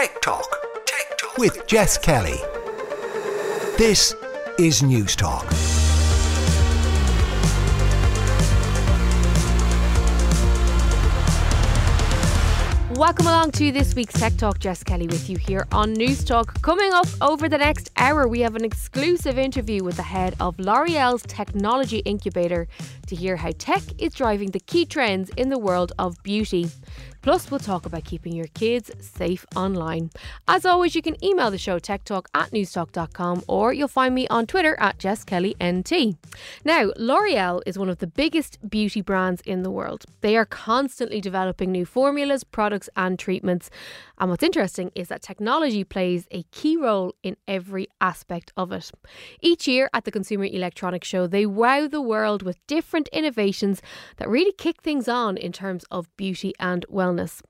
Tech Talk Tech Talk with Jess Kelly. This is News Talk. Welcome along to this week's Tech Talk. Jess Kelly with you here on News Talk. Coming up over the next hour, we have an exclusive interview with the head of L'Oreal's Technology Incubator to hear how tech is driving the key trends in the world of beauty. Plus, we'll talk about keeping your kids safe online. As always, you can email the show Tech Talk at newstalk.com or you'll find me on Twitter at JessKellyNT. Now, L'Oreal is one of the biggest beauty brands in the world. They are constantly developing new formulas, products, and treatments. And what's interesting is that technology plays a key role in every aspect of it. Each year at the Consumer Electronics Show, they wow the world with different innovations that really kick things on in terms of beauty and wellness.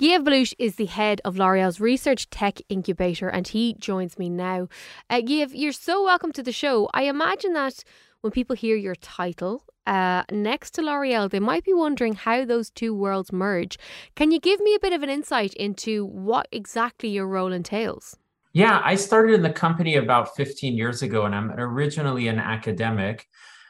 Guive Balooch is the head of L'Oreal's Research Tech Incubator, and he joins me now. Uh, you're so welcome to the show. I imagine that when people hear your title uh, next to L'Oreal, they might be wondering how those two worlds merge. Can you give me a bit of an insight into what exactly your role entails? Yeah, I started in the company about 15 years ago, and I'm originally an academic.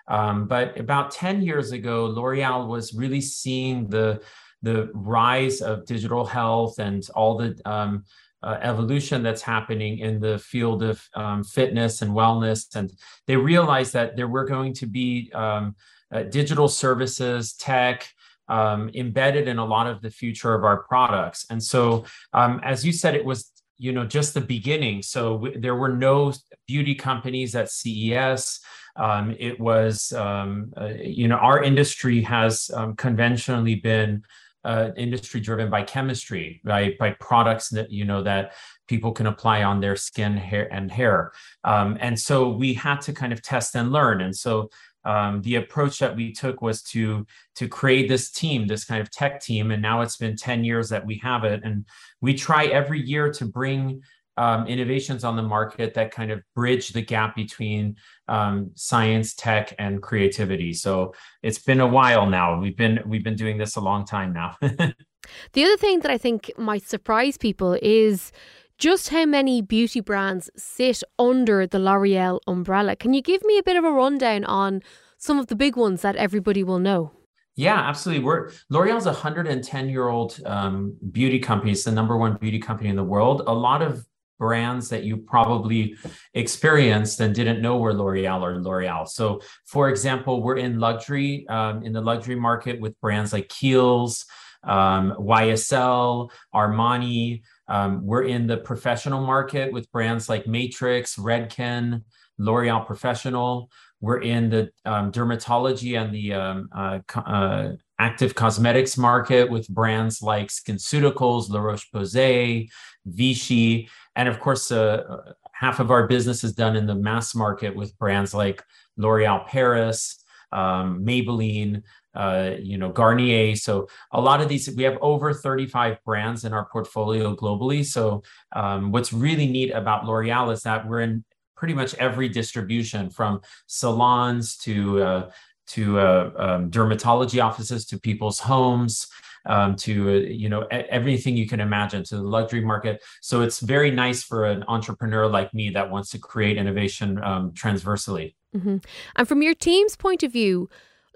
Um, but about 10 years ago, L'Oreal was really seeing the the rise of digital health and all the um, uh, evolution that's happening in the field of um, fitness and wellness. And they realized that there were going to be um, uh, digital services, tech, um, embedded in a lot of the future of our products. And so, um, as you said, it was you know just the beginning. So w- there were no beauty companies at CES. Um, it was um, uh, you know our industry has conventionally been uh, industry driven by chemistry, by by products that you know that people can apply on their skin, hair, and hair. Um, and so we had to kind of test and learn. And so um, the approach that we took was to to create this team, this kind of tech team. And now it's been ten years that we have it, and we try every year to bring um, innovations on the market that kind of bridge the gap between um, science, tech, and creativity. So it's been a while now. We've been we've been doing this a long time now. the other thing that I think might surprise people is just how many beauty brands sit under the L'Oreal umbrella. Can you give me a bit of a rundown on some of the big ones that everybody will know? Yeah, absolutely. We're L'Oreal's a 110 year old um, beauty company. It's the number one beauty company in the world. A lot of brands that you probably experienced and didn't know were L'Oreal or L'Oreal. So, for example, we're in luxury, um, in the luxury market with brands like Kiehl's, um, YSL, Armani. Um, we're in the professional market with brands like Matrix, Redken, L'Oreal Professional. We're in the um, dermatology and the um, uh, uh, active cosmetics market with brands like SkinCeuticals, La Roche Posay, Vichy. And of course, uh, half of our business is done in the mass market with brands like L'Oreal Paris, um, Maybelline, uh, you know, Garnier. So a lot of these, we have over 35 brands in our portfolio globally. So um, what's really neat about L'Oreal is that we're in pretty much every distribution from salons to uh, to uh, um, dermatology offices to people's homes um, to uh, you know everything you can imagine to the luxury market. So it's very nice for an entrepreneur like me that wants to create innovation um, transversely mm-hmm. and from your team's point of view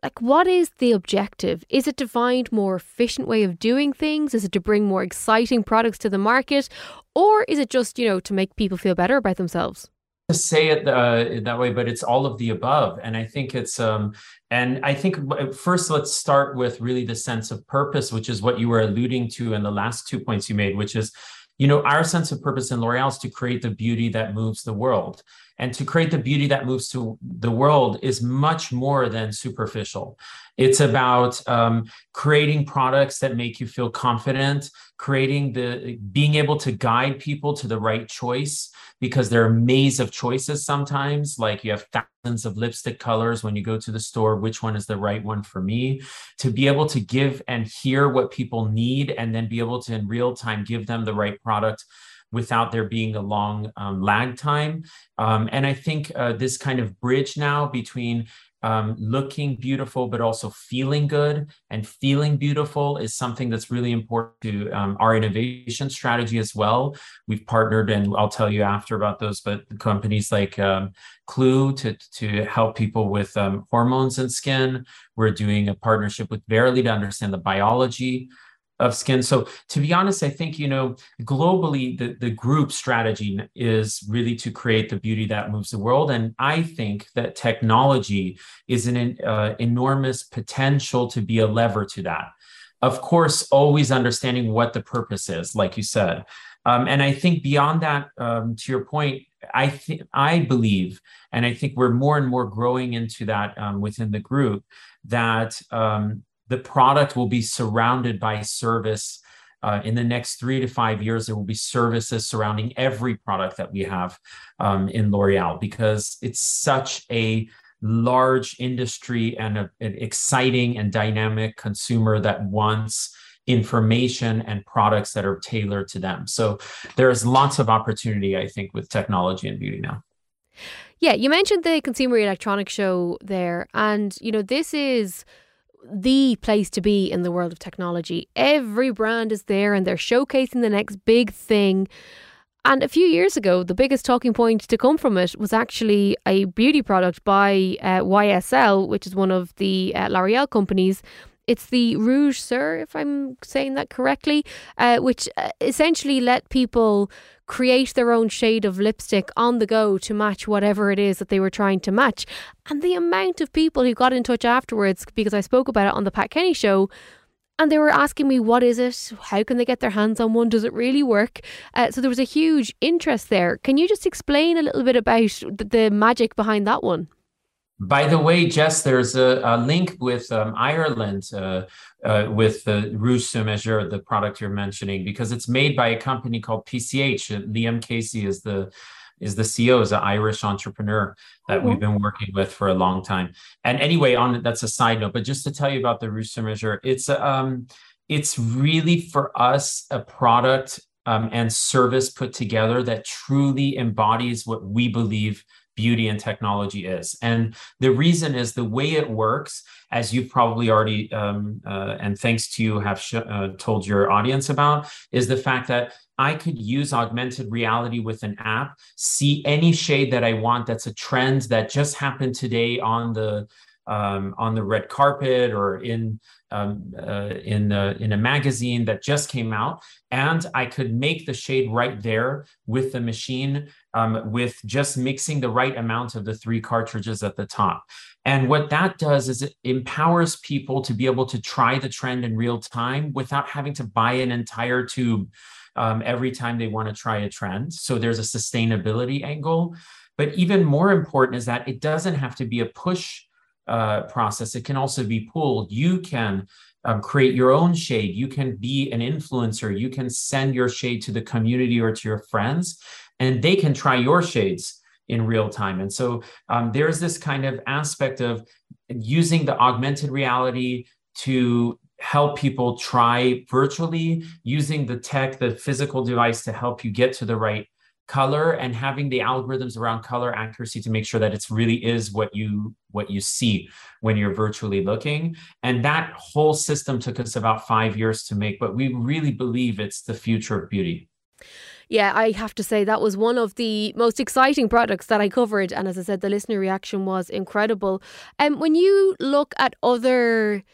like what is the objective? Is it to find more efficient way of doing things? Is it to bring more exciting products to the market? Or is it just you know to make people feel better about themselves? To say it uh, that way, but it's all of the above. And I think it's, um, and I think uh, first let's start with really the sense of purpose, which is what you were alluding to in the last two points you made, which is, you know, our sense of purpose in L'Oreal is to create the beauty that moves the world. And to create the beauty that moves to the world is much more than superficial. It's about um, creating products that make you feel confident, creating the being able to guide people to the right choice because there are a maze of choices sometimes. Like you have thousands of lipstick colors when you go to the store. Which one is the right one for me? To be able to give and hear what people need, and then be able to in real time give them the right product without there being a long um, lag time. Um, and I think uh, this kind of bridge now between um, looking beautiful, but also feeling good. And feeling beautiful is something that's really important to um, our innovation strategy as well. We've partnered, and I'll tell you after about those, but companies like um, Clue to, to help people with um, hormones and skin. We're doing a partnership with Verily to understand the biology of skin. So to be honest, I think, you know, globally, the, the group strategy is really to create the beauty that moves the world. And I think that technology is an uh, enormous potential to be a lever to that. Of course, always understanding what the purpose is, like you said. Um, and I think beyond that, um, to your point, I think I believe, and I think we're more and more growing into that um, within the group, that um, the product will be surrounded by service. Uh, in the next three to five years, there will be services surrounding every product that we have um, in L'Oreal because it's such a large industry and a, an exciting and dynamic consumer that wants information and products that are tailored to them. So there's lots of opportunity, I think, with technology and beauty now. Yeah, you mentioned the Consumer Electronics Show there, and you know this is the place to be in the world of technology. Every brand is there and they're showcasing the next big thing. And a few years ago, the biggest talking point to come from it was actually a beauty product by uh, YSL, which is one of the uh, L'Oreal companies. It's the Rouge Sir, if I'm saying that correctly, uh, which uh, essentially let people create their own shade of lipstick on the go to match whatever it is that they were trying to match. And the amount of people who got in touch afterwards, because I spoke about it on the Pat Kenny show, and they were asking me, what is it? How can they get their hands on one? Does it really work? Uh, so there was a huge interest there. Can you just explain a little bit about the, the magic behind that one? By the way, Jess, there's a, a link with um, Ireland uh, uh, with the Rouge Sur Mesure, the product you're mentioning, because it's made by a company called PCH. Liam Casey is the is the CEO, is an Irish entrepreneur that mm-hmm. we've been working with for a long time. And anyway, on that's a side note, but just to tell you about the Rouge Sur Mesure, it's um, it's really for us a product um, and service put together that truly embodies what we believe beauty and technology is. And the reason is the way it works, as you've probably already, um, uh, and thanks to you, have sh- uh, told your audience about, is the fact that I could use augmented reality with an app, see any shade that I want that's a trend that just happened today on the um, on the red carpet or in um, uh, in uh, in a magazine that just came out, and I could make the shade right there with the machine um, with just mixing the right amount of the three cartridges at the top. And what that does is it empowers people to be able to try the trend in real time without having to buy an entire tube um, every time they want to try a trend. So there's a sustainability angle. But even more important is that it doesn't have to be a push uh, process. It can also be pulled. You can um, create your own shade. You can be an influencer. You can send your shade to the community or to your friends, and they can try your shades in real time. And so um, there's this kind of aspect of using the augmented reality to help people try virtually using the tech, the physical device to help you get to the right color and having the algorithms around color accuracy to make sure that it's really is what you what you see when you're virtually looking and that whole system took us about 5 years to make but we really believe it's the future of beauty yeah, I have to say that was one of the most exciting products that I covered. And as I said, the listener reaction was incredible. And um, when you look at other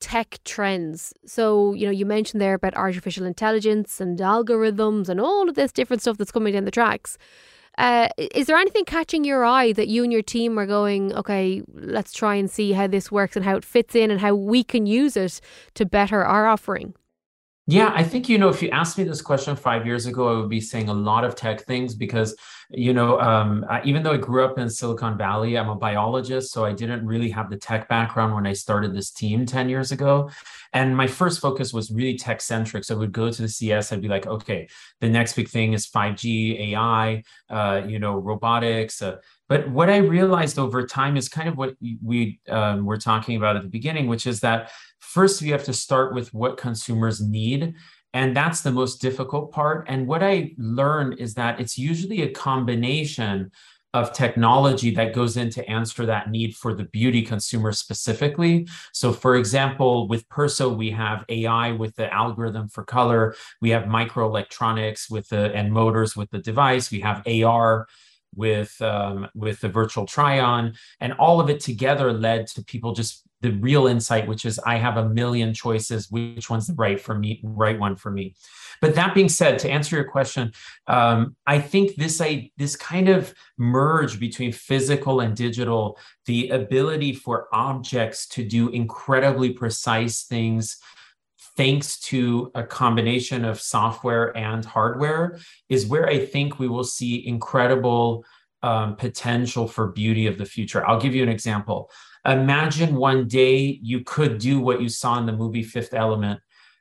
tech trends. So, you know, you mentioned there about artificial intelligence and algorithms and all of this different stuff that's coming down the tracks. Uh, is there anything catching your eye that you and your team are going, okay, let's try and see how this works and how it fits in and how we can use it to better our offering? Yeah, I think, you know, if you asked me this question five years ago, I would be saying a lot of tech things because, you know, um, I, even though I grew up in Silicon Valley, I'm a biologist. So I didn't really have the tech background when I started this team 10 years ago. And my first focus was really tech centric. So I would go to the CES, I'd be like, okay, the next big thing is 5G, AI, uh, you know, robotics. Uh, but what I realized over time is kind of what we um, were talking about at the beginning, which is that first we have to start with what consumers need. And that's the most difficult part. And what I learned is that it's usually a combination of technology that goes in to answer that need for the beauty consumer specifically. So, for example, with Perso, we have AI with the algorithm for color. We have microelectronics with the and motors with the device. We have AR with um, with the virtual try on, and all of it together led to people just the real insight, which is I have a million choices. Which one's the right for me? Right one for me. But that being said, to answer your question, um, I think this I, this kind of merge between physical and digital, the ability for objects to do incredibly precise things thanks to a combination of software and hardware is where I think we will see incredible um, potential for beauty of the future. I'll give you an example. Imagine one day you could do what you saw in the movie Fifth Element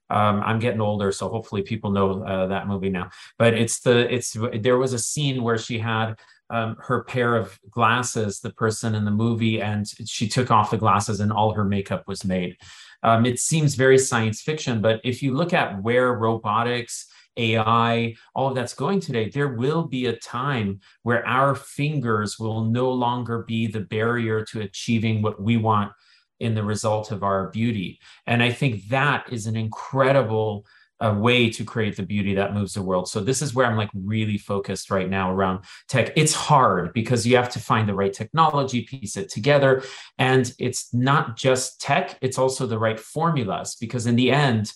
um, I'm getting older, so hopefully people know uh, that movie now. But it's the it's there was a scene where she had um, her pair of glasses, the person in the movie, and she took off the glasses and all her makeup was made. Um, it seems very science fiction, but if you look at where robotics, AI, all of that's going today, there will be a time where our fingers will no longer be the barrier to achieving what we want in the result of our beauty. And I think that is an incredible uh, way to create the beauty that moves the world. So this is where I'm like really focused right now around tech. It's hard because you have to find the right technology, piece it together. And it's not just tech, it's also the right formulas because in the end,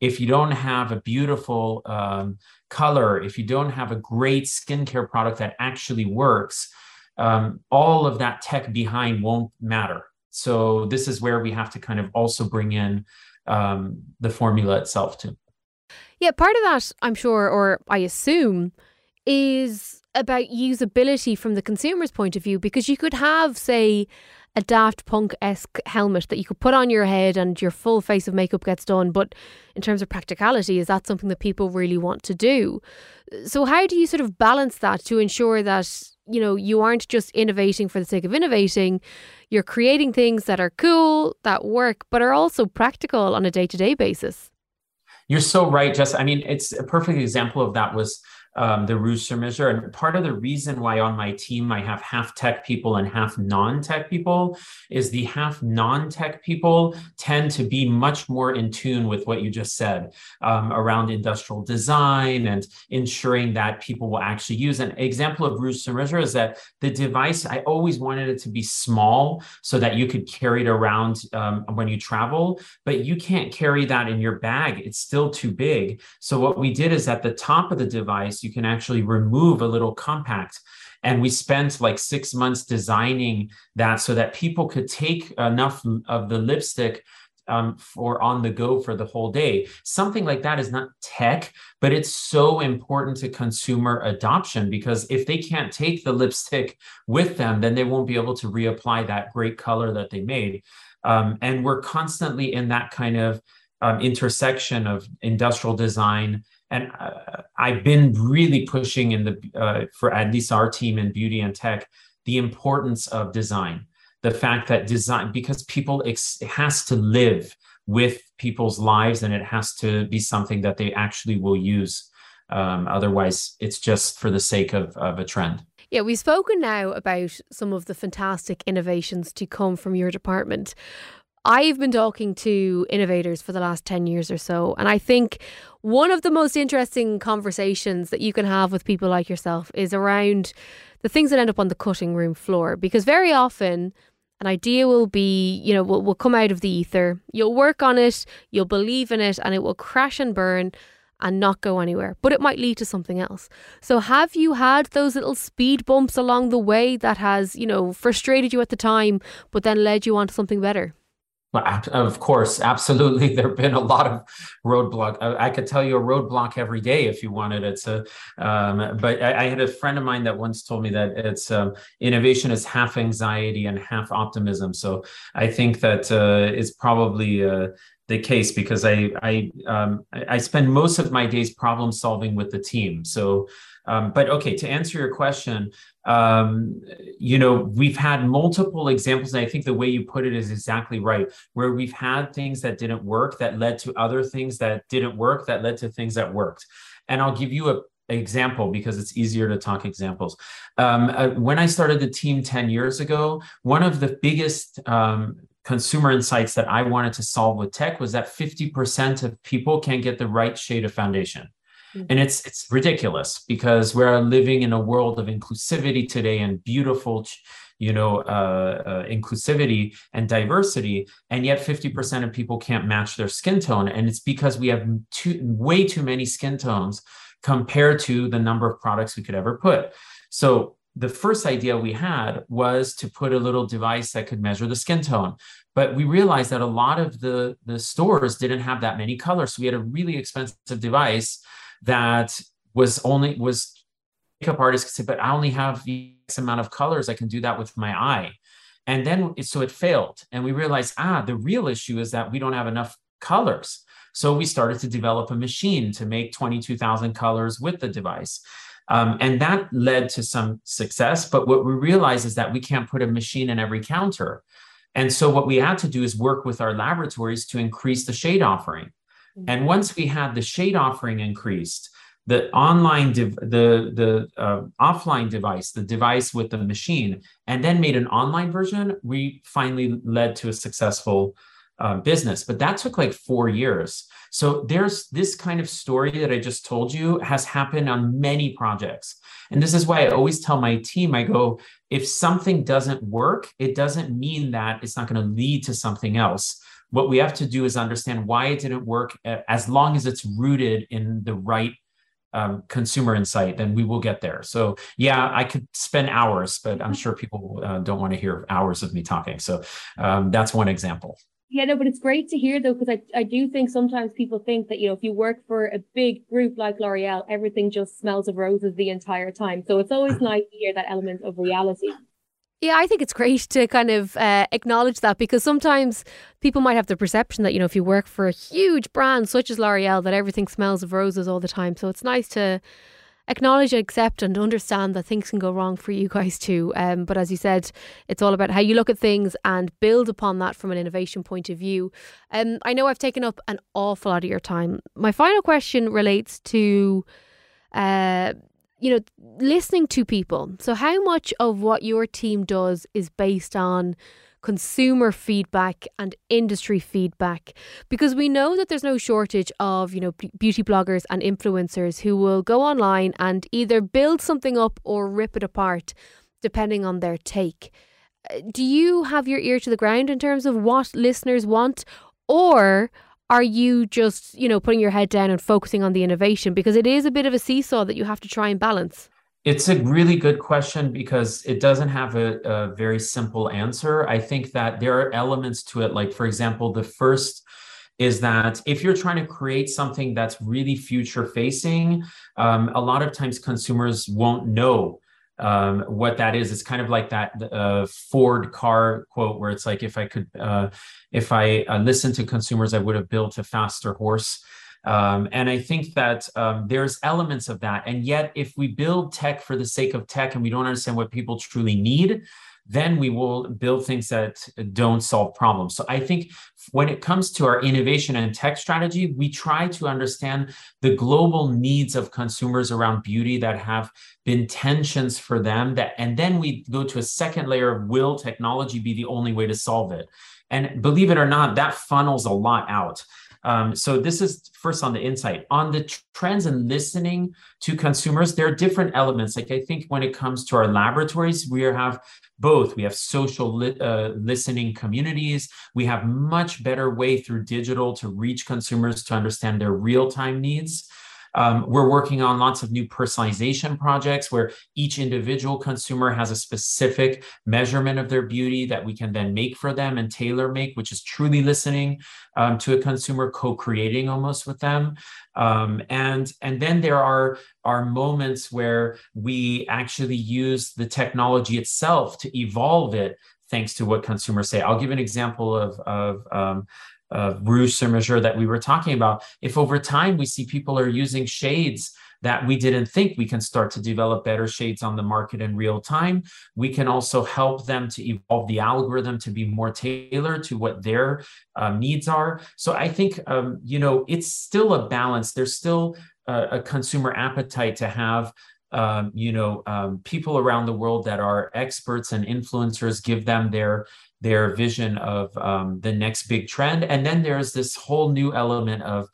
if you don't have a beautiful um, color, if you don't have a great skincare product that actually works, um, all of that tech behind won't matter so this is where we have to kind of also bring in um, the formula itself too. Yeah, part of that, I'm sure, or I assume, is about usability from the consumer's point of view because you could have, say, a Daft Punk esque helmet that you could put on your head and your full face of makeup gets done. But in terms of practicality, is that something that people really want to do? So, how do you sort of balance that to ensure that, you know, you aren't just innovating for the sake of innovating? You're creating things that are cool, that work, but are also practical on a day to day basis. You're so right, Jess. I mean, it's a perfect example of that was um, the Rouge sur Mesure. And part of the reason why on my team I have half tech people and half non tech people is the half non tech people tend to be much more in tune with what you just said um, around industrial design and ensuring that people will actually use. An example of Rouge sur Mesure is that the device, I always wanted it to be small so that you could carry it around um, when you travel, but you can't carry that in your bag. It's still too big. So what we did is at the top of the device, you can actually remove a little compact. And we spent like six months designing that so that people could take enough of the lipstick um, for on the go for the whole day. Something like that is not tech, but it's so important to consumer adoption because if they can't take the lipstick with them, then they won't be able to reapply that great color that they made. Um, and we're constantly in that kind of um, intersection of industrial design and uh, I've been really pushing in the uh, for at least our team in beauty and tech the importance of design, the fact that design because people ex- it has to live with people's lives and it has to be something that they actually will use. Um, otherwise, it's just for the sake of, of a trend. Yeah, we've spoken now about some of the fantastic innovations to come from your department. I've been talking to innovators for the last 10 years or so, and I think one of the most interesting conversations that you can have with people like yourself is around the things that end up on the cutting room floor. Because very often, an idea will be, you know, will, will come out of the ether. You'll work on it, you'll believe in it, and it will crash and burn and not go anywhere, but it might lead to something else. So, have you had those little speed bumps along the way that has, you know, frustrated you at the time, but then led you on to something better? Well, of course, absolutely. There have been a lot of roadblock. I, could tell you a roadblock every day if you wanted it to. Um, but I, I, had a friend of mine that once told me that it's um, innovation is half anxiety and half optimism. So I think that uh, is probably uh, the case because I I um, I spend most of my days problem solving with the team. So, um, but okay, to answer your question, um, you know, we've had multiple examples, and I think the way you put it is exactly right, where we've had things that didn't work that led to other things that didn't work that led to things that worked. And I'll give you a example because it's easier to talk examples. Um, uh, when I started the team 10 years ago, one of the biggest um, consumer insights that I wanted to solve with tech was that 50% of people can't get the right shade of foundation. Mm-hmm. And it's it's ridiculous because we're living in a world of inclusivity today and beautiful you know uh, uh, inclusivity and diversity and yet 50% of people can't match their skin tone and it's because we have too, way too many skin tones compared to the number of products we could ever put so the first idea we had was to put a little device that could measure the skin tone. But we realized that a lot of the the stores didn't have that many colors. So we had a really expensive device that was only was makeup artists could say but i only have x amount of colors. I can do that with my eye. And then so it failed. And we realized ah the real issue is that we don't have enough colors. So we started to develop a machine to make 22000 colors with the device um, and that led to some success. But what we realized is that we can't put a machine in every counter. And so what we had to do is work with our laboratories to increase the shade offering. Mm-hmm. And once we had the shade offering increased, the online the the uh, offline device the device with the machine and then made an online version we finally led to a successful uh, business but that took like four years so there's this kind of story that I just told you has happened on many projects. And this is why I always tell my team I go, if something doesn't work, it doesn't mean that it's not going to lead to something else. What we have to do is understand why it didn't work as long as it's rooted in the right um, consumer insight, then we will get there. So, yeah, I could spend hours, but I'm sure people uh, don't want to hear hours of me talking. So, um, that's one example. Yeah, no, but it's great to hear though, because I, I do think sometimes people think that, you know, if you work for a big group like L'Oreal, everything just smells of roses the entire time. So it's always nice to hear that element of reality. Yeah, I think it's great to kind of uh, acknowledge that because sometimes people might have the perception that, you know, if you work for a huge brand such as L'Oreal, that everything smells of roses all the time. So it's nice to acknowledge, accept, and understand that things can go wrong for you guys too. Um, but as you said, it's all about how you look at things and build upon that from an innovation point of view. Um, I know I've taken up an awful lot of your time. My final question relates to. Uh, you know, listening to people. So, how much of what your team does is based on consumer feedback and industry feedback. Because we know that there's no shortage of you know beauty bloggers and influencers who will go online and either build something up or rip it apart depending on their take. Uh, do you have your ear to the ground in terms of what listeners want? Or are you just you know putting your head down and focusing on the innovation? Because it is a bit of a seesaw that you have to try and balance it's a really good question because it doesn't have a, a, very simple answer. I think that there are elements to it. Like, for example, the first is that if you're trying to create something that's really future facing, um, a lot of times consumers won't know um, what that is. It's kind of like that uh, Ford car quote where it's like, if I could, uh, if I uh, listened to consumers, I would have built a faster horse. Um, and I think that um, there's elements of that. And yet, if we build tech for the sake of tech and we don't understand what people truly need, then we will build things that don't solve problems. So I think when it comes to our innovation and tech strategy, we try to understand the global needs of consumers around beauty that have been tensions for them that and then we go to a second layer of will technology be the only way to solve it. And believe it or not, that funnels a lot out. Um, so this is first on the insight. On the trends and listening to consumers, there are different elements. Like I think when it comes to our laboratories, we have both. We have social li- uh, listening communities. We have much better way through digital to reach consumers to understand their real time needs. Um, we're working on lots of new personalization projects where each individual consumer has a specific measurement of their beauty that we can then make for them and tailor make, which is truly listening um, to a consumer, co-creating almost with them. Um, and and then there are are moments where we actually use the technology itself to evolve it thanks to what consumers say. I'll give an example of, of um, uh, rouge sur mesure that we were talking about, if over time we see people are using shades that we didn't think we can start to develop better shades on the market in real time. We can also help them to evolve the algorithm to be more tailored to what their um, needs are. So I think, um, you know, it's still a balance. There's still a, a consumer appetite to have um, you know um, people around the world that are experts and influencers give them their their vision of um, the next big trend. And then there's this whole new element of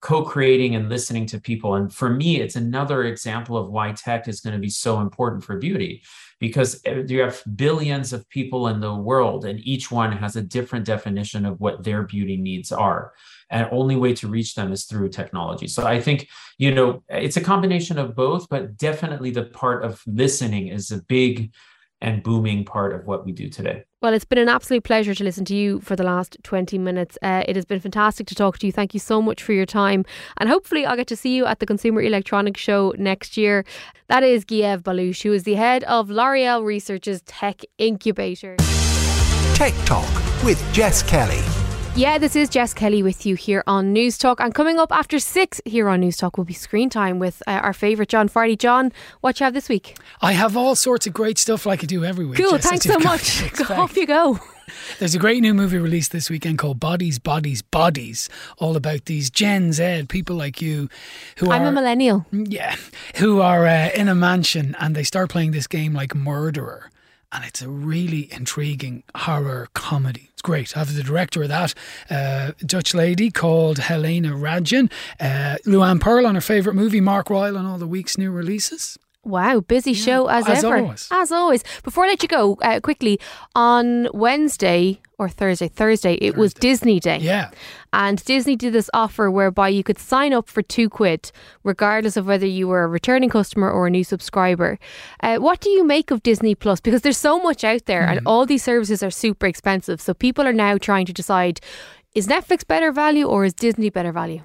co-creating and listening to people. And for me it's another example of why tech is going to be so important for beauty because eh, you have billions of people in the world and each one has a different definition of what their beauty needs are. And only way to reach them is through technology. So i think you know it's a combination of both but definitely the part of listening is a big and booming part of what we do today. Well, it's been an absolute pleasure to listen to you for the last 20 minutes. Uh, it has been fantastic to talk to you. Thank you so much for your time. And hopefully, I'll get to see you at the Consumer Electronics Show next year. That is Guive Balooch, who is the head of L'Oreal Research's Tech Incubator. Tech Talk with Jess Kelly. Yeah, this is Jess Kelly with you here on News Talk. And coming up after six here on News Talk will be screen time with uh, our favourite John Fardy. John, what you have this week? I have all sorts of great stuff like I do every week. Cool, Jess, thanks so much. Off you go. There's a great new movie released this weekend called Bodies, Bodies, Bodies, all about these Gen Z people like you who are I'm a millennial. Yeah, who are uh, in a mansion and they start playing this game like Murderer and it's a really intriguing horror comedy. It's great. I have the director of that, uh, Dutch lady called Halina Reijn, uh, Luann Pearl on her favourite movie, Mark Ryle on all the week's new releases. Wow, busy yeah, show as, as ever. Always. As always. Before I let you go, uh, quickly, on Wednesday or Thursday, Thursday, it Thursday. was Disney Day. Yeah. And Disney did this offer whereby you could sign up for two quid, regardless of whether you were a returning customer or a new subscriber. Uh, what do you make of Disney Plus? Because there's so much out there mm. and all these services are super expensive. So people are now trying to decide is Netflix better value or is Disney better value?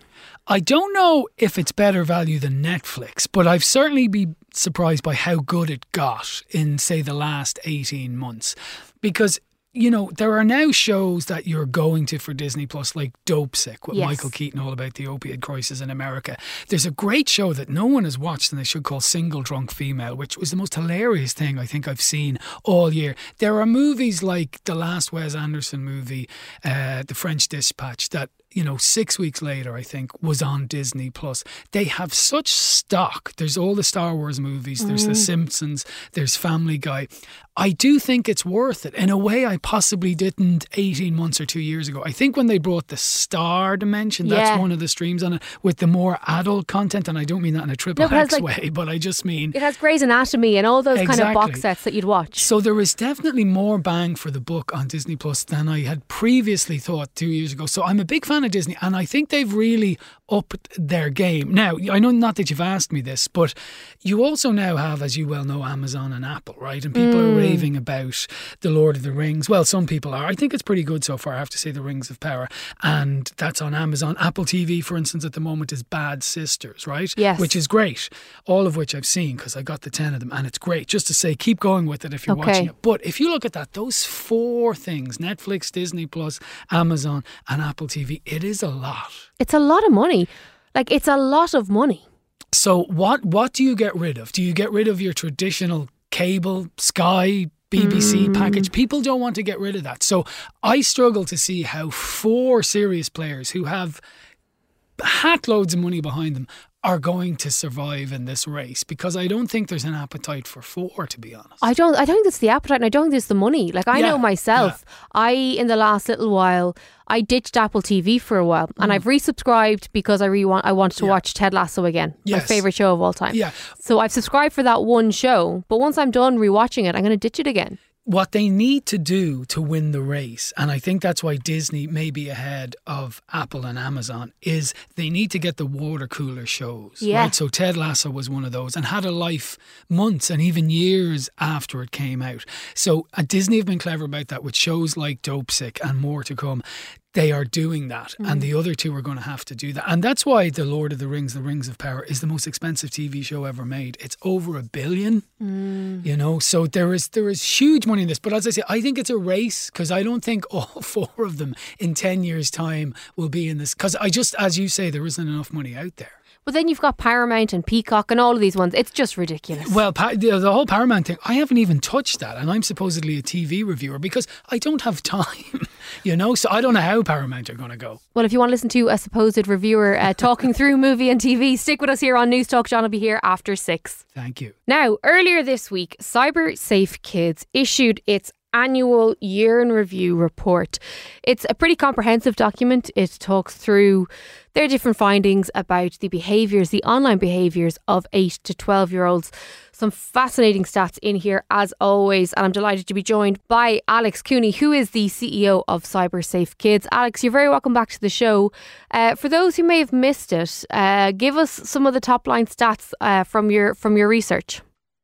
I don't know if it's better value than Netflix, but I've certainly been surprised by how good it got in, say, the last 18 months. Because you know, there are now shows that you're going to for Disney Plus, like Dopesick with yes. Michael Keaton, all about the opiate crisis in America. There's a great show that no one has watched, and they should call Single Drunk Female, which was the most hilarious thing I think I've seen all year. There are movies like the last Wes Anderson movie, uh, The French Dispatch, that you know, six weeks later, I think, was on Disney Plus. They have such stock. There's all the Star Wars movies, there's mm. The Simpsons, there's Family Guy. I do think it's worth it in a way I possibly didn't 18 months or two years ago. I think when they brought the star dimension, that's yeah. one of the streams on it with the more adult content. And I don't mean that in a triple no, X like, way, but I just mean. It has Grey's Anatomy and all those exactly. kind of box sets that you'd watch. So there is definitely more bang for the book on Disney Plus than I had previously thought two years ago. So I'm a big fan fan of Disney, and I think they've really upped their game. Now, I know not that you've asked me this, but you also now have, as you well know, Amazon and Apple, right? And people mm. are raving about The Lord of the Rings. Well, some people are. I think it's pretty good so far, I have to say, The Rings of Power. And that's on Amazon. Apple TV, for instance, at the moment is Bad Sisters, right? Yes. Which is great. All of which I've seen because I got the 10 of them, and it's great. Just to say, keep going with it if you're okay. watching it. But if you look at that, those four things Netflix, Disney Plus, Amazon, and Apple TV, it is a lot. It's a lot of money. Like it's a lot of money. So what what do you get rid of? Do you get rid of your traditional cable, Sky, BBC mm. package. People don't want to get rid of that. So I struggle to see how four serious players who have hat loads of money behind them are going to survive in this race because I don't think there's an appetite for four to be honest. I don't I don't think it's the appetite and I don't think it's the money. Like I yeah, know myself, yeah. I in the last little while I ditched Apple TV for a while and mm. I've resubscribed because I really want I wanted to yeah. watch Ted Lasso again. Yes. My favourite show of all time. Yeah. So I've subscribed for that one show, but once I'm done rewatching it, I'm gonna ditch it again what they need to do to win the race, and I think that's why Disney may be ahead of Apple and Amazon, is they need to get the water cooler shows. Yeah. Right. So Ted Lasso was one of those and had a life months and even years after it came out. So uh, Disney have been clever about that with shows like Dopesick and more to come they are doing that, mm. and the other two are going to have to do that. And that's why The Lord of the Rings, The Rings of Power, is the most expensive TV show ever made. It's over a billion, mm. you know. So there is there is huge money in this. But as I say, I think it's a race because I don't think all four of them in ten years' time will be in this. Because I just, as you say, there isn't enough money out there. But then you've got Paramount and Peacock and all of these ones. It's just ridiculous. Well, the, the whole Paramount thing, I haven't even touched that, and I'm supposedly a TV reviewer because I don't have time, you know. So I don't know how Paramount are going to go. Well, if you want to listen to a supposed reviewer uh, talking through movie and TV, stick with us here on News Talk. John will be here after six. Thank you. Now, earlier this week, Cyber Safe Kids issued its annual year in review report. It's a pretty comprehensive document. It talks through their different findings about the behaviours, the online behaviours of 8 to 12 year olds. Some fascinating stats in here, as always. And I'm delighted to be joined by Alex Cooney, who is the CEO of Cyber Safe Kids. Alex, you're very welcome back to the show. Uh, for those who may have missed it, uh, give us some of the top line stats uh, from your from your research.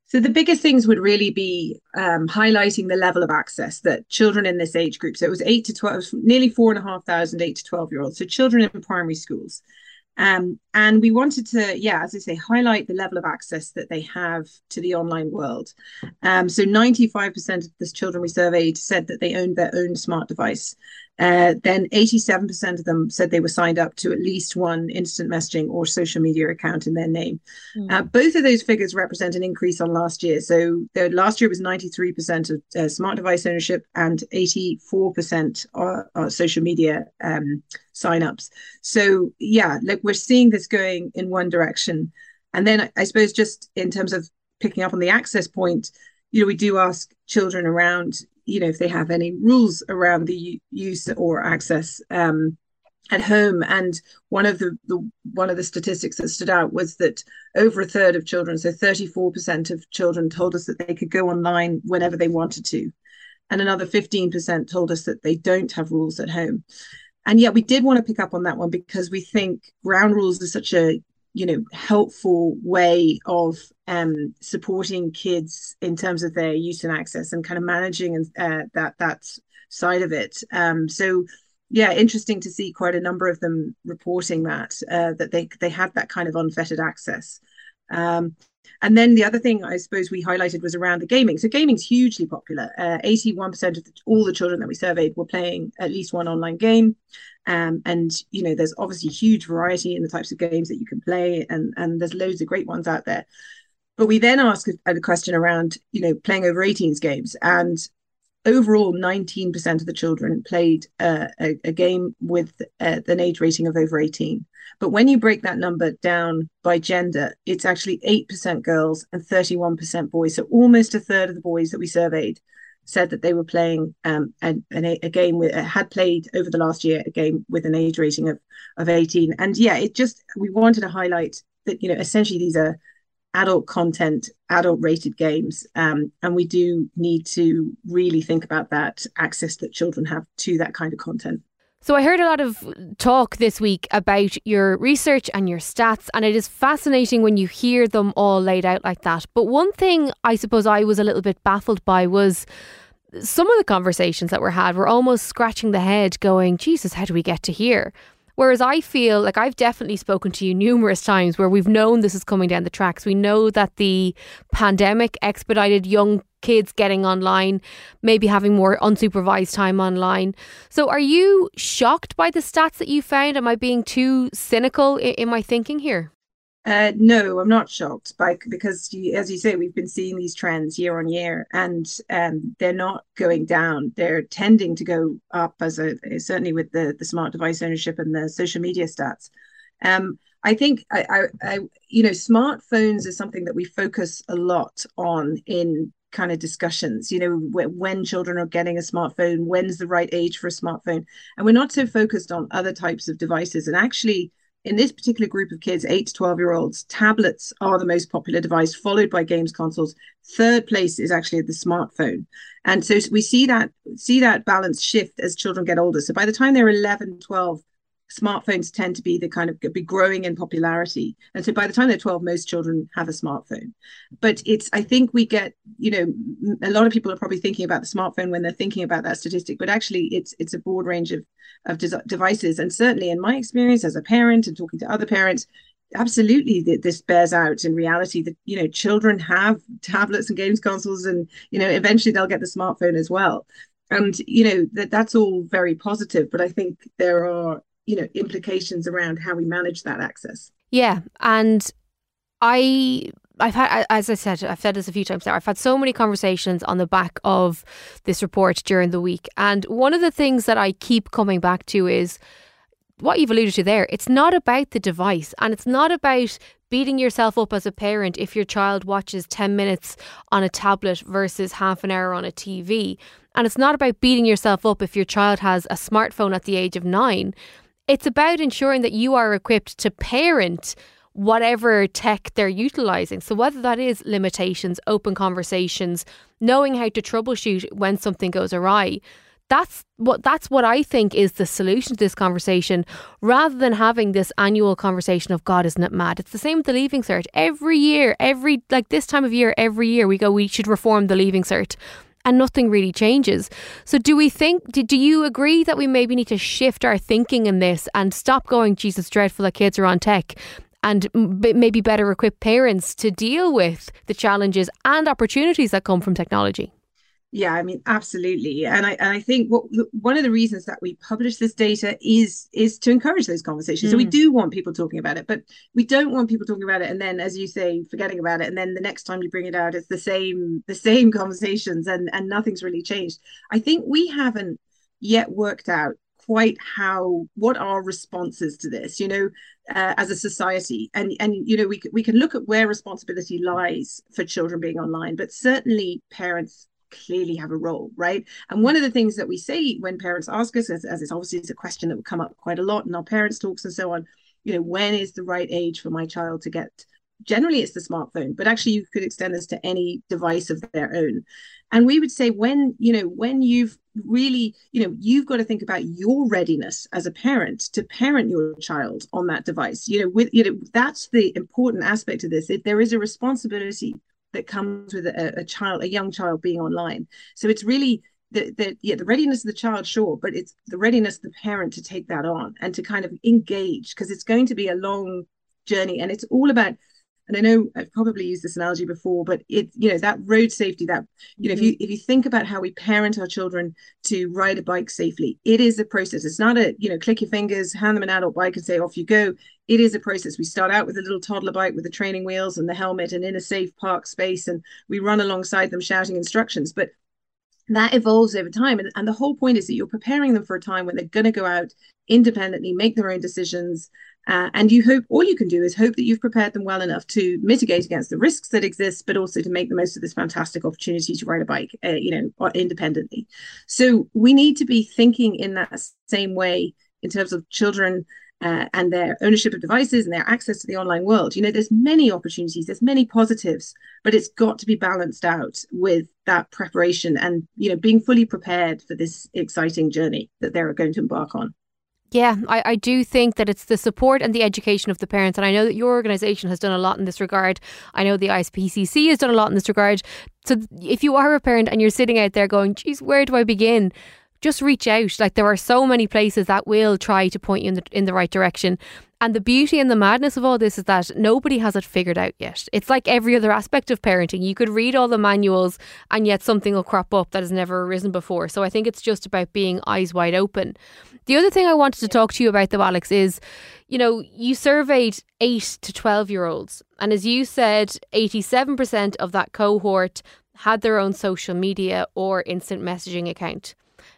So the biggest things would really be um, highlighting the level of access that children in this age group. So it was eight to twelve, nearly four and a half thousand eight to twelve year olds. So children in primary schools, um, and we wanted to, yeah, as I say, highlight the level of access that they have to the online world. Um, so 95% of the children we surveyed said that they owned their own smart device. Uh, then 87% of them said they were signed up to at least one instant messaging or social media account in their name. Mm. Uh, both of those figures represent an increase on last year. So the, last year was 93% of uh, smart device ownership and 84% are, are social media um, signups. So yeah, like we're seeing this going in one direction. And then I, I suppose just in terms of picking up on the access point, you know, we do ask children around, you know, if they have any rules around the use or access um, at home. And one of the, the one of the statistics that stood out was that over a third of children, so 34% of children, told us that they could go online whenever they wanted to, and another 15% told us that they don't have rules at home. And yet, we did want to pick up on that one because we think ground rules are such a you know helpful way of um, supporting kids in terms of their use and access and kind of managing and uh, that that side of it um, so yeah interesting to see quite a number of them reporting that uh, that they they had that kind of unfettered access um, and then the other thing I suppose we highlighted was around the gaming. So gaming's hugely popular. Uh, 81% of the, all the children that we surveyed were playing at least one online game. Um, and you know, there's obviously huge variety in the types of games that you can play, and and there's loads of great ones out there. But we then asked a, a question around, you know, playing over 18s games, and overall 19% of the children played uh, a, a, game with uh, an age rating of over 18 but when you break that number down by gender it's actually 8% girls and 31% boys. So almost a third of the boys that we surveyed said that they were playing um, an, an, a game with uh, had played over the last year a game with an age rating of of 18 and yeah it just we wanted to highlight that you know essentially these are adult content, adult rated games. Um, and we do need to really think about that access that children have to that kind of content. So, I heard a lot of talk this week about your research and your stats, and it is fascinating when you hear them all laid out like that. But one thing I suppose I was a little bit baffled by was some of the conversations that were had were almost scratching the head, going, Jesus, how do we get to here? Whereas I feel like I've definitely spoken to you numerous times where we've known this is coming down the tracks. We know that the pandemic expedited young kids getting online, maybe having more unsupervised time online. So, are you shocked by the stats that you found? Am I being too cynical in, in my thinking here? Uh, no, I'm not shocked by because, you, as you say, we've been seeing these trends year on year, and um, they're not going down. They're tending to go up, as a, certainly with the the smart device ownership and the social media stats. Um, I think I, I, I, you know, smartphones is something that we focus a lot on in kind of discussions. You know, when children are getting a smartphone, when's the right age for a smartphone, and we're not so focused on other types of devices. And actually, in this particular group of kids, eight to 12 year olds, tablets are the most popular device, followed by games consoles. Third place is actually the smartphone. And so we see that see that balance shift as children get older. So by the time they're 11, 12, smartphones tend to be the kind of be growing in popularity. And so by the time they're 12 most children have a smartphone. But it's i think we get you know a lot of people are probably thinking about the smartphone when they're thinking about that statistic but actually it's it's a broad range of of de- devices. And certainly in my experience as a parent and talking to other parents absolutely that this bears out in reality that you know children have tablets and games consoles and you know eventually they'll get the smartphone as well. And you know that that's all very positive but i think there are you know implications around how we manage that access Yeah, and I I've had, as I said, I've said this a few times now. I've had so many conversations on the back of this report during the week, and one of the things that I keep coming back to is what you've alluded to there. It's not about the device, and it's not about beating yourself up as a parent if your child watches 10 minutes on a tablet versus half an hour on a TV. And it's not about beating yourself up if your child has a smartphone at the age of nine. It's about ensuring that you are equipped to parent whatever tech they're utilizing. So, whether that is limitations, open conversations, knowing how to troubleshoot when something goes awry. That's what that's what I think is the solution to this conversation, rather than having this annual conversation of God, isn't it mad? It's the same with the leaving cert. Every year, every like this time of year, every year we go, we should reform the leaving cert and nothing really changes. So, do we think, do, you agree that we maybe need to shift our thinking in this and stop going, Jesus, dreadful that kids are on tech? And maybe better equip parents to deal with the challenges and opportunities that come from technology. Yeah, I mean, absolutely, and I and I think what one of the reasons that we publish this data is is to encourage those conversations. Mm. So we mm. do want people talking about it, but we don't want people talking about it and then, as you say, forgetting about it, and then the next time you bring it out, it's the same the same conversations, and and nothing's really changed. I think we haven't yet worked out quite how what our responses to this you know uh, as a society and and you know we, we can look at where responsibility lies for children being online but certainly parents clearly have a role, right? And one of the things that we say when parents ask us, as, as it's obviously it's a question that would come up quite a lot in our parents' talks and so on, you know, when is the right age for my child to get? Generally, it's the smartphone, but actually, you could extend this to any device of their own. And we would say when you know when you've really you know you've got to think about your readiness as a parent to parent your child on that device you know with you know that's the important aspect of this it, there is a responsibility that comes with a, a child, a young child being online. So it's really the, the yeah the readiness of the child sure but it's the readiness of the parent to take that on and to kind of engage because it's going to be a long journey and it's all about and I know I've probably used this analogy before, but it, you know, that road safety, that, you know, mm-hmm. if you if you think about how we parent our children to ride a bike safely, it is a process. It's not a, you know, click your fingers, hand them an adult bike and say, off you go. It is a process. We start out with a little toddler bike with the training wheels and the helmet and in a safe park space, and we run alongside them shouting instructions. But that evolves over time. And, and the whole point is that you're preparing them for a time when they're going to go out independently, make their own decisions, uh, and you hope all you can do is hope that you've prepared them well enough to mitigate against the risks that exist, but also to make the most of this fantastic opportunity to ride a bike, uh, you know, independently. So we need to be thinking in that same way in terms of children uh, and their ownership of devices and their access to the online world. You know, there's many opportunities, there's many positives, but it's got to be balanced out with that preparation and you know being fully prepared for this exciting journey that they're going to embark on. Yeah, I, I do think that it's the support and the education of the parents. And I know that your organisation has done a lot in this regard. I know the ISPCC has done a lot in this regard. So if you are a parent and you're sitting out there going, geez, where do I begin? Just reach out. Like there are so many places that will try to point you in the, in the right direction. And the beauty and the madness of all this is that nobody has it figured out yet. It's like every other aspect of parenting. You could read all the manuals and yet something will crop up that has never arisen before. So I think it's just about being eyes wide open. The other thing I wanted to talk to you about, though, Alex, is you know, you surveyed 8 to 12 year olds. And as you said, 87% of that cohort had their own social media or instant messaging account.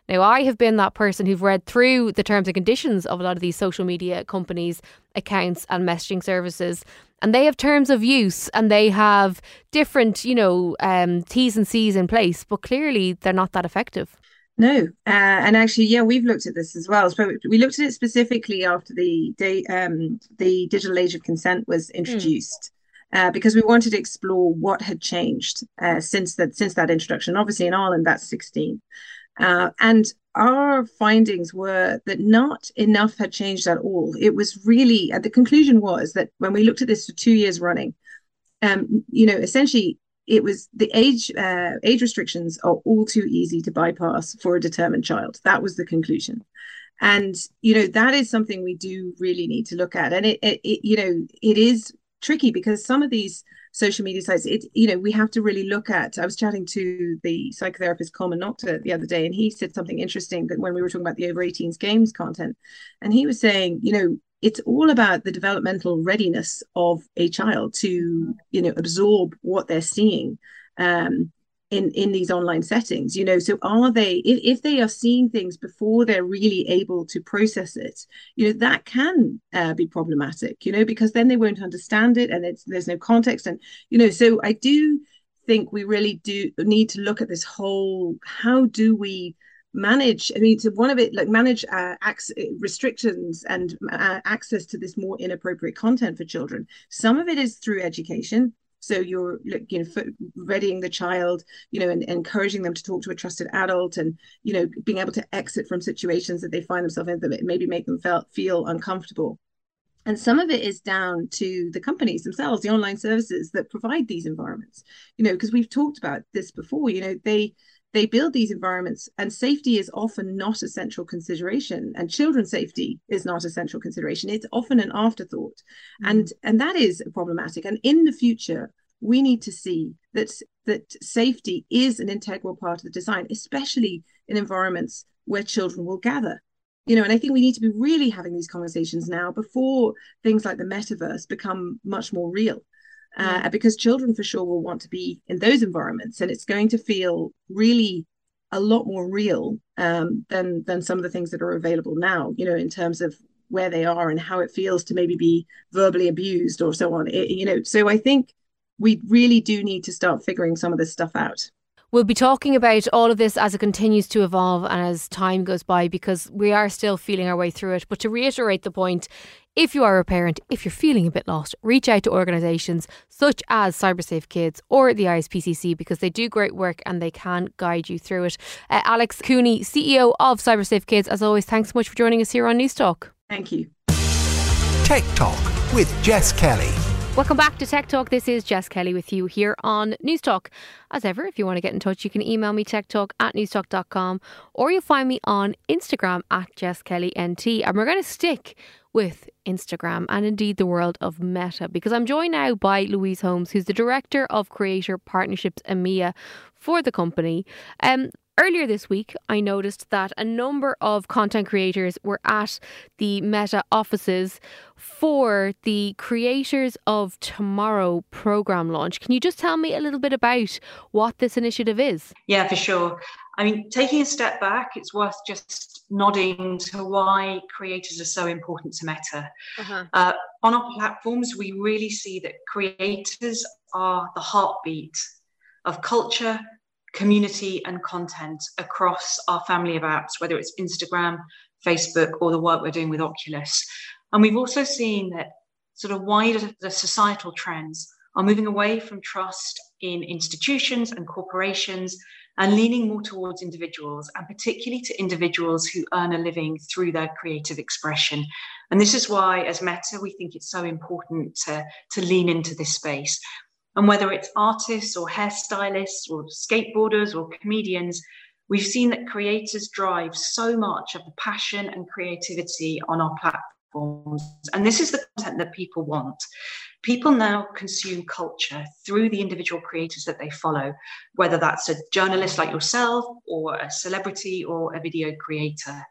Now, I have been that person who've read through the terms and conditions of a lot of these social media companies' accounts and messaging services, and they have terms of use and they have different, you know, um, T's and C's in place, but clearly they're not that effective. No, uh, and actually, yeah, we've looked at this as well. So we looked at it specifically after the day, um, the digital age of consent was hmm. introduced. Mm. Uh, because we wanted to explore what had changed uh, since that since that introduction. Obviously, in Ireland, that's 16. Uh, and our findings were that not enough had changed at all. It was really, the conclusion was that when we looked at this for two years running, um, you know, essentially it was the age uh, age restrictions are all too easy to bypass for a determined child. That was the conclusion, and you know that is something we do really need to look at. And it, it, it you know, it is tricky because some of these social media sites it you know we have to really look at i was chatting to the psychotherapist Colman Noctor the other day and he said something interesting when we were talking about the over 18s games content and he was saying you know it's all about the developmental readiness of a child to you know absorb what they're seeing. Um, in in these online settings you know so are they if, if they are seeing things before they're really able to process it you know that can uh, be problematic you know because then they won't understand it and there's no context. And you know so i do think we really do need to look at this whole how do we manage i mean to one of it like manage uh, ac- restrictions and uh, access to this more inappropriate content for children. Some of it is through education so you're you know readying the child you know and, encouraging them to talk to a trusted adult and you know being able to exit from situations that they find themselves in that maybe make them feel, feel uncomfortable. And some of it is down to the companies themselves the online services that provide these environments. You know because we've talked about this before you know they they build these environments and safety is often not a central consideration and children's safety is not a central consideration. It's often an afterthought. Mm. and and that is problematic. And in the future we need to see that that safety is an integral part of the design especially in environments where children will gather. You know and i think we need to be really having these conversations now before things like the metaverse become much more real uh, because children for sure will want to be in those environments and it's going to feel really a lot more real um, than than some of the things that are available now you know in terms of where they are and how it feels to maybe be verbally abused or so on. It, you know so i think we really do need to start figuring some of this stuff out We'll be talking about all of this as it continues to evolve and as time goes by because we are still feeling our way through it. But to reiterate the point, if you are a parent, if you're feeling a bit lost, reach out to organisations such as CyberSafe Kids or the ISPCC because they do great work and they can guide you through it. Uh, Alex Cooney, CEO of CyberSafe Kids, as always, thanks so much for joining us here on Newstalk. Thank you. Tech Talk with Jess Kelly. Welcome back to Tech Talk. This is Jess Kelly with you here on Newstalk. As ever, if you want to get in touch, you can email me techtalk at newstalk.com or you'll find me on Instagram at Jess Kelly NT. And we're going to stick with Instagram and indeed the world of Meta because I'm joined now by Louise Holmes, who's the Director of Creator Partnerships EMEA for the company. Um, Earlier this week, I noticed that a number of content creators were at the Meta offices for the Creators of Tomorrow program launch. Can you just tell me a little bit about what this initiative is? Yeah, for sure. I mean, taking a step back, it's worth just nodding to why creators are so important to Meta. Uh-huh. Uh, on our platforms, we really see that creators are the heartbeat of culture, community and content across our family of apps, whether it's Instagram, Facebook, or the work we're doing with Oculus. And we've also seen that sort of wider societal trends are moving away from trust in institutions and corporations and leaning more towards individuals and particularly to individuals who earn a living through their creative expression. And this is why, as Meta, we think it's so important to, to lean into this space. And whether it's artists or hairstylists or skateboarders or comedians, we've seen that creators drive so much of the passion and creativity on our platforms. And this is the content that people want. People now consume culture through the individual creators that they follow, whether that's a journalist like yourself or a celebrity or a video creator.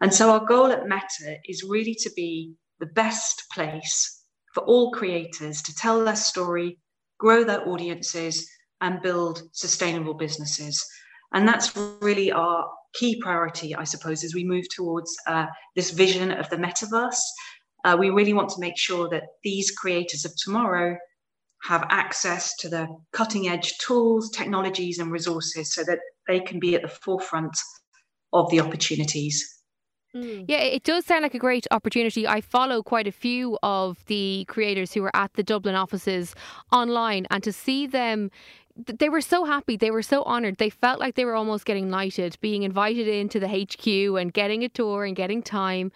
And so our goal at Meta is really to be the best place for all creators to tell their story, grow their audiences, and build sustainable businesses. And that's really our key priority, I suppose, as we move towards uh, this vision of the metaverse. Uh, we really want to make sure that these creators of tomorrow have access to the cutting edge tools, technologies, and resources so that they can be at the forefront of the opportunities. Mm. Yeah, it does sound like a great opportunity. I follow quite a few of the creators who are at the Dublin offices online, and to see them they were so happy. They were so honoured. They felt like they were almost getting knighted, being invited into the HQ and getting a tour and getting time.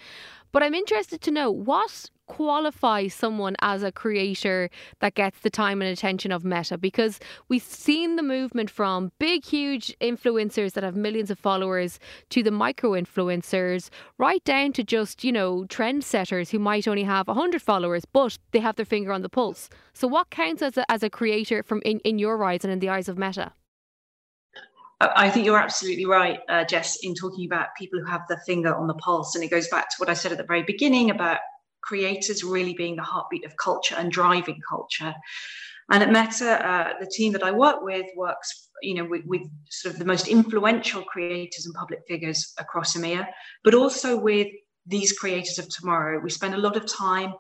But I'm interested to know what qualifies someone as a creator that gets the time and attention of Meta because we've seen the movement from big, huge influencers that have millions of followers to the micro influencers, right down to just, you know, trendsetters who might only have 100 followers, but they have their finger on the pulse. So, what counts as a, as a creator from in, in your eyes and in the eyes of Meta? I think you're absolutely right, uh, Jess, in talking about people who have the finger on the pulse. And it goes back to what I said at the very beginning about creators really being the heartbeat of culture and driving culture. And at Meta, uh, the team that I work with works, you know, with, with, sort of the most influential creators and public figures across EMEA, but also with these creators of tomorrow. We spend a lot of time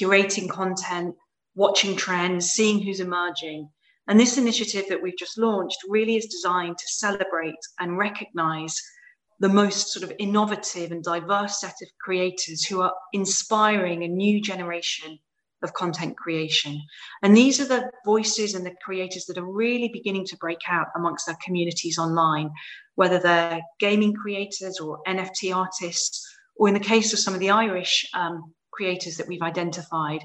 curating content, watching trends, seeing who's emerging. And this initiative that we've just launched really is designed to celebrate and recognize the most sort of innovative and diverse set of creators who are inspiring a new generation of content creation. And these are the voices and the creators that are really beginning to break out amongst their communities online, whether they're gaming creators or NFT artists, or in the case of some of the Irish um, creators that we've identified,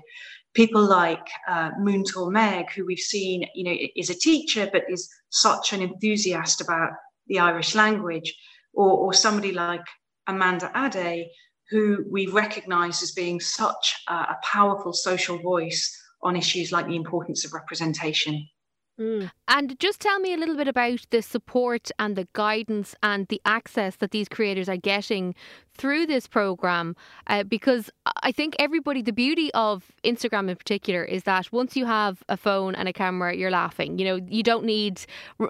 people like uh, Meg, who we've seen, you know, is a teacher but is such an enthusiast about the Irish language, or, or somebody like Amanda Ade, who we recognize as being such a, a powerful social voice on issues like the importance of representation. Mm. And just tell me a little bit about the support and the guidance and the access that these creators are getting through this program uh, because I think everybody, the beauty of Instagram in particular is that once you have a phone and a camera, you're laughing. You know, you don't need,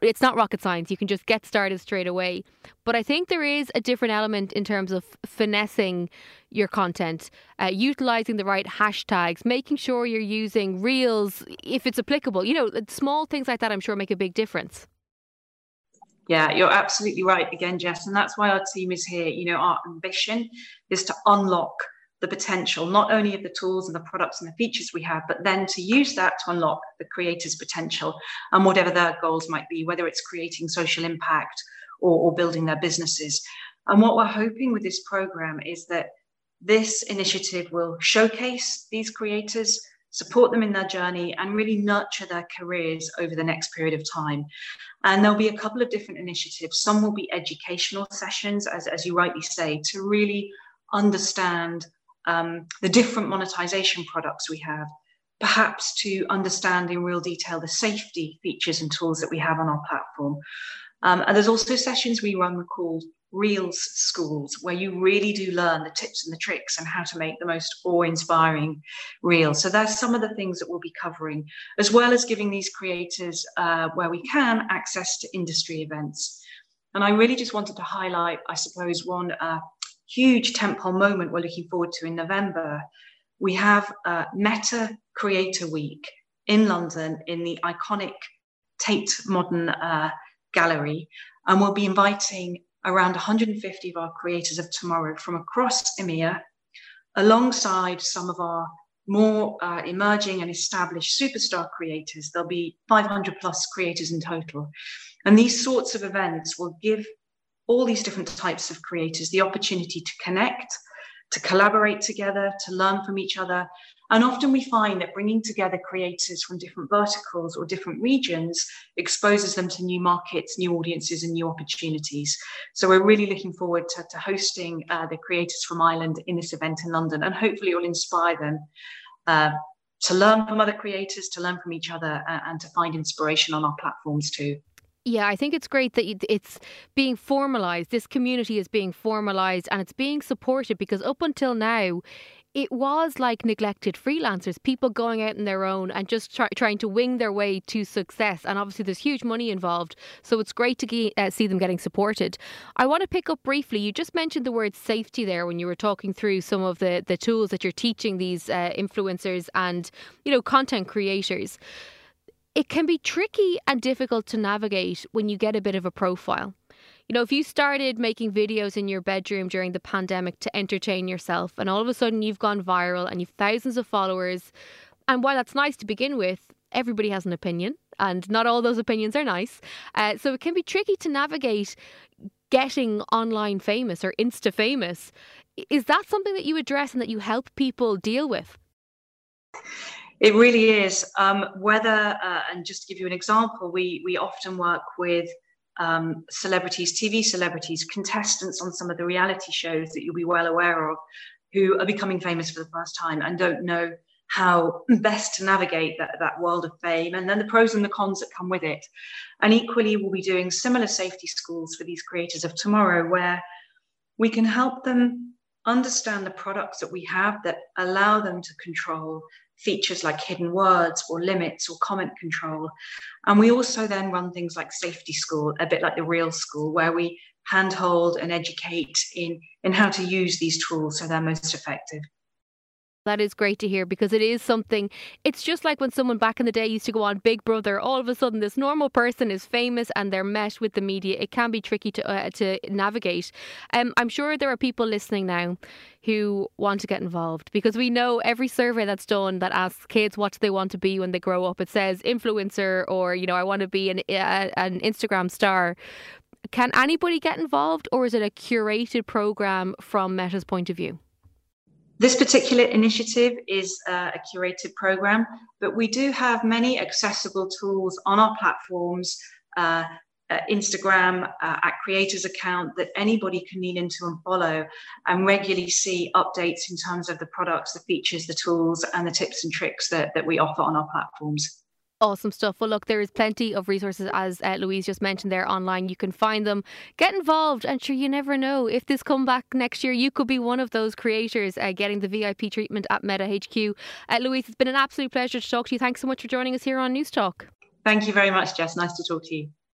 it's not rocket science. You can just get started straight away. But I think there is a different element in terms of finessing your content, uh, utilizing the right hashtags, making sure you're using reels if it's applicable. You know, small things like that, I'm sure make a big difference. Yeah, you're absolutely right again, Jess. And that's why our team is here. You know, our ambition is to unlock the potential, not only of the tools and the products and the features we have, but then to use that to unlock the creator's potential and whatever their goals might be, whether it's creating social impact or, or building their businesses. And what we're hoping with this program is that this initiative will showcase these creators support them in their journey, and really nurture their careers over the next period of time. And there'll be a couple of different initiatives. Some will be educational sessions, as, as you rightly say, to really understand um, the different monetization products we have, perhaps to understand in real detail the safety features and tools that we have on our platform. Um, and there's also sessions we run called Reels schools where you really do learn the tips and the tricks and how to make the most awe-inspiring reels. So that's some of the things that we'll be covering, as well as giving these creators, uh, where we can, access to industry events. And I really just wanted to highlight, I suppose, one uh, huge tentpole moment we're looking forward to in November. We have uh, Meta Creator Week in London in the iconic Tate Modern uh, Gallery, and we'll be inviting around 150 of our creators of tomorrow from across EMEA, alongside some of our more uh, emerging and established superstar creators. There'll be 500 plus creators in total. And these sorts of events will give all these different types of creators the opportunity to connect, to collaborate together, to learn from each other, and often we find that bringing together creators from different verticals or different regions exposes them to new markets, new audiences, and new opportunities. So we're really looking forward to, to hosting uh, the creators from Ireland in this event in London, and hopefully it will inspire them. Uh, to learn from other creators, to learn from each other, uh, and to find inspiration on our platforms too. Yeah, I think it's great that it's being formalized. This community is being formalized and it's being supported because up until now, it was like neglected freelancers, people going out on their own and just try, trying to wing their way to success. And obviously, there's huge money involved. So it's great to get, uh, see them getting supported. I want to pick up briefly. You just mentioned the word safety there when you were talking through some of the, the tools that you're teaching these uh, influencers and, you know, content creators. It can be tricky and difficult to navigate when you get a bit of a profile. You know, if you started making videos in your bedroom during the pandemic to entertain yourself, and all of a sudden you've gone viral and you've thousands of followers, and while that's nice to begin with, everybody has an opinion, and not all those opinions are nice. Uh, so it can be tricky to navigate getting online famous or insta famous. Is that something that you address and that you help people deal with? It really is. Um, whether, uh, and just to give you an example, we we often work with um, celebrities, TV celebrities, contestants on some of the reality shows that you'll be well aware of, who are becoming famous for the first time and don't know how best to navigate that, that world of fame and then the pros and the cons that come with it. And equally, we'll be doing similar safety schools for these creators of tomorrow where we can help them understand the products that we have that allow them to control features like hidden words or limits or comment control. And we also then run things like safety school, a bit like the real school, where we handhold and educate in, in how to use these tools so they're most effective. That is great to hear because it is something. It's just like when someone back in the day used to go on Big Brother. All of a sudden, this normal person is famous and they're met with the media. It can be tricky to uh, to navigate. Um, I'm sure there are people listening now who want to get involved because we know every survey that's done that asks kids what do they want to be when they grow up. It says influencer or you know I want to be an uh, an Instagram star. Can anybody get involved, or is it a curated program from Meta's point of view? This particular initiative is uh, a curated program, but we do have many accessible tools on our platforms, uh, uh, Instagram, uh, at creators account that anybody can lean into and follow and regularly see updates in terms of the products, the features, the tools, and the tips and tricks that, that we offer on our platforms. Awesome stuff. Well, look, there is plenty of resources, as uh, Louise just mentioned there online. You can find them. Get involved, and sure, you never know. If this come back next year, you could be one of those creators uh, getting the VIP treatment at Meta HQ. Uh, Louise, it's been an absolute pleasure to talk to you. Thanks so much for joining us here on Newstalk. Thank you very much, Jess. Nice to talk to you.